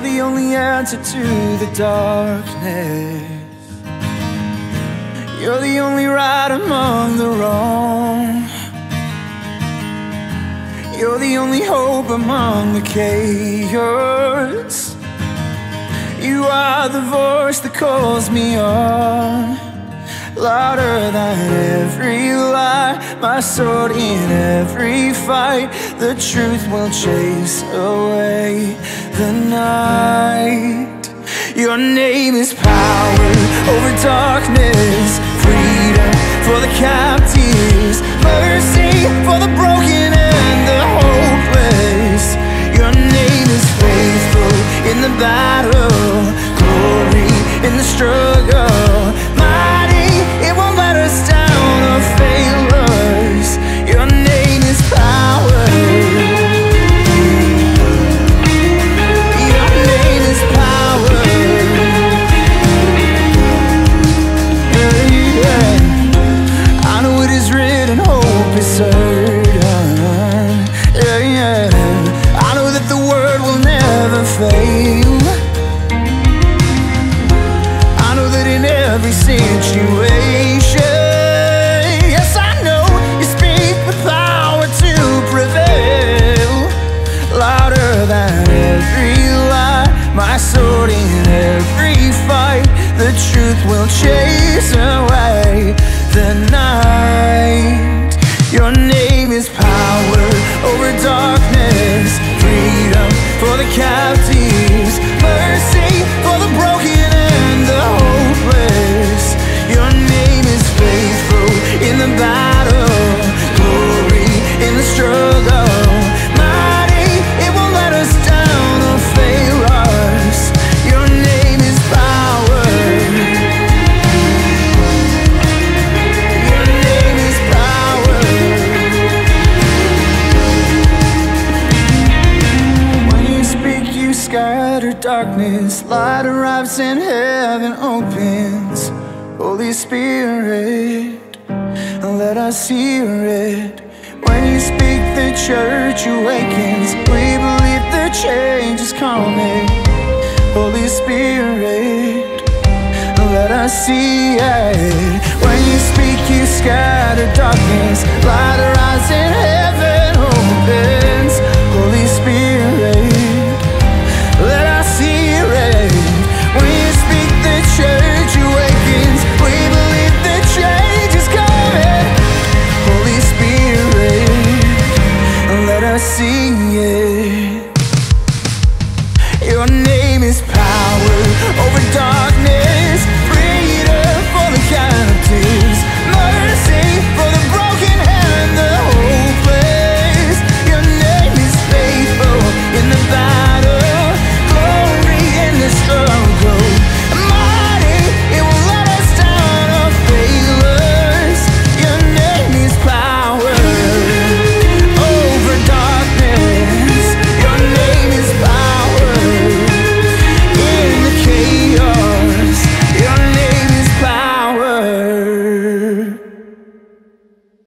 the only answer to the darkness. You're the only right among the wrong. You're the only hope among the chaos. You are the voice that calls me on. Louder than every lie, my sword in every fight. The truth will chase away the night. Your name is power over darkness, freedom for the captives, mercy for the broken and the hopeless. Your name is faithful in the battle, chase away the darkness. Light arrives and heaven opens. Holy Spirit, let us hear it. When you speak, the church awakens. We believe the change is coming. Holy Spirit, let us see it. When you speak, you scatter darkness. Light arise and heaven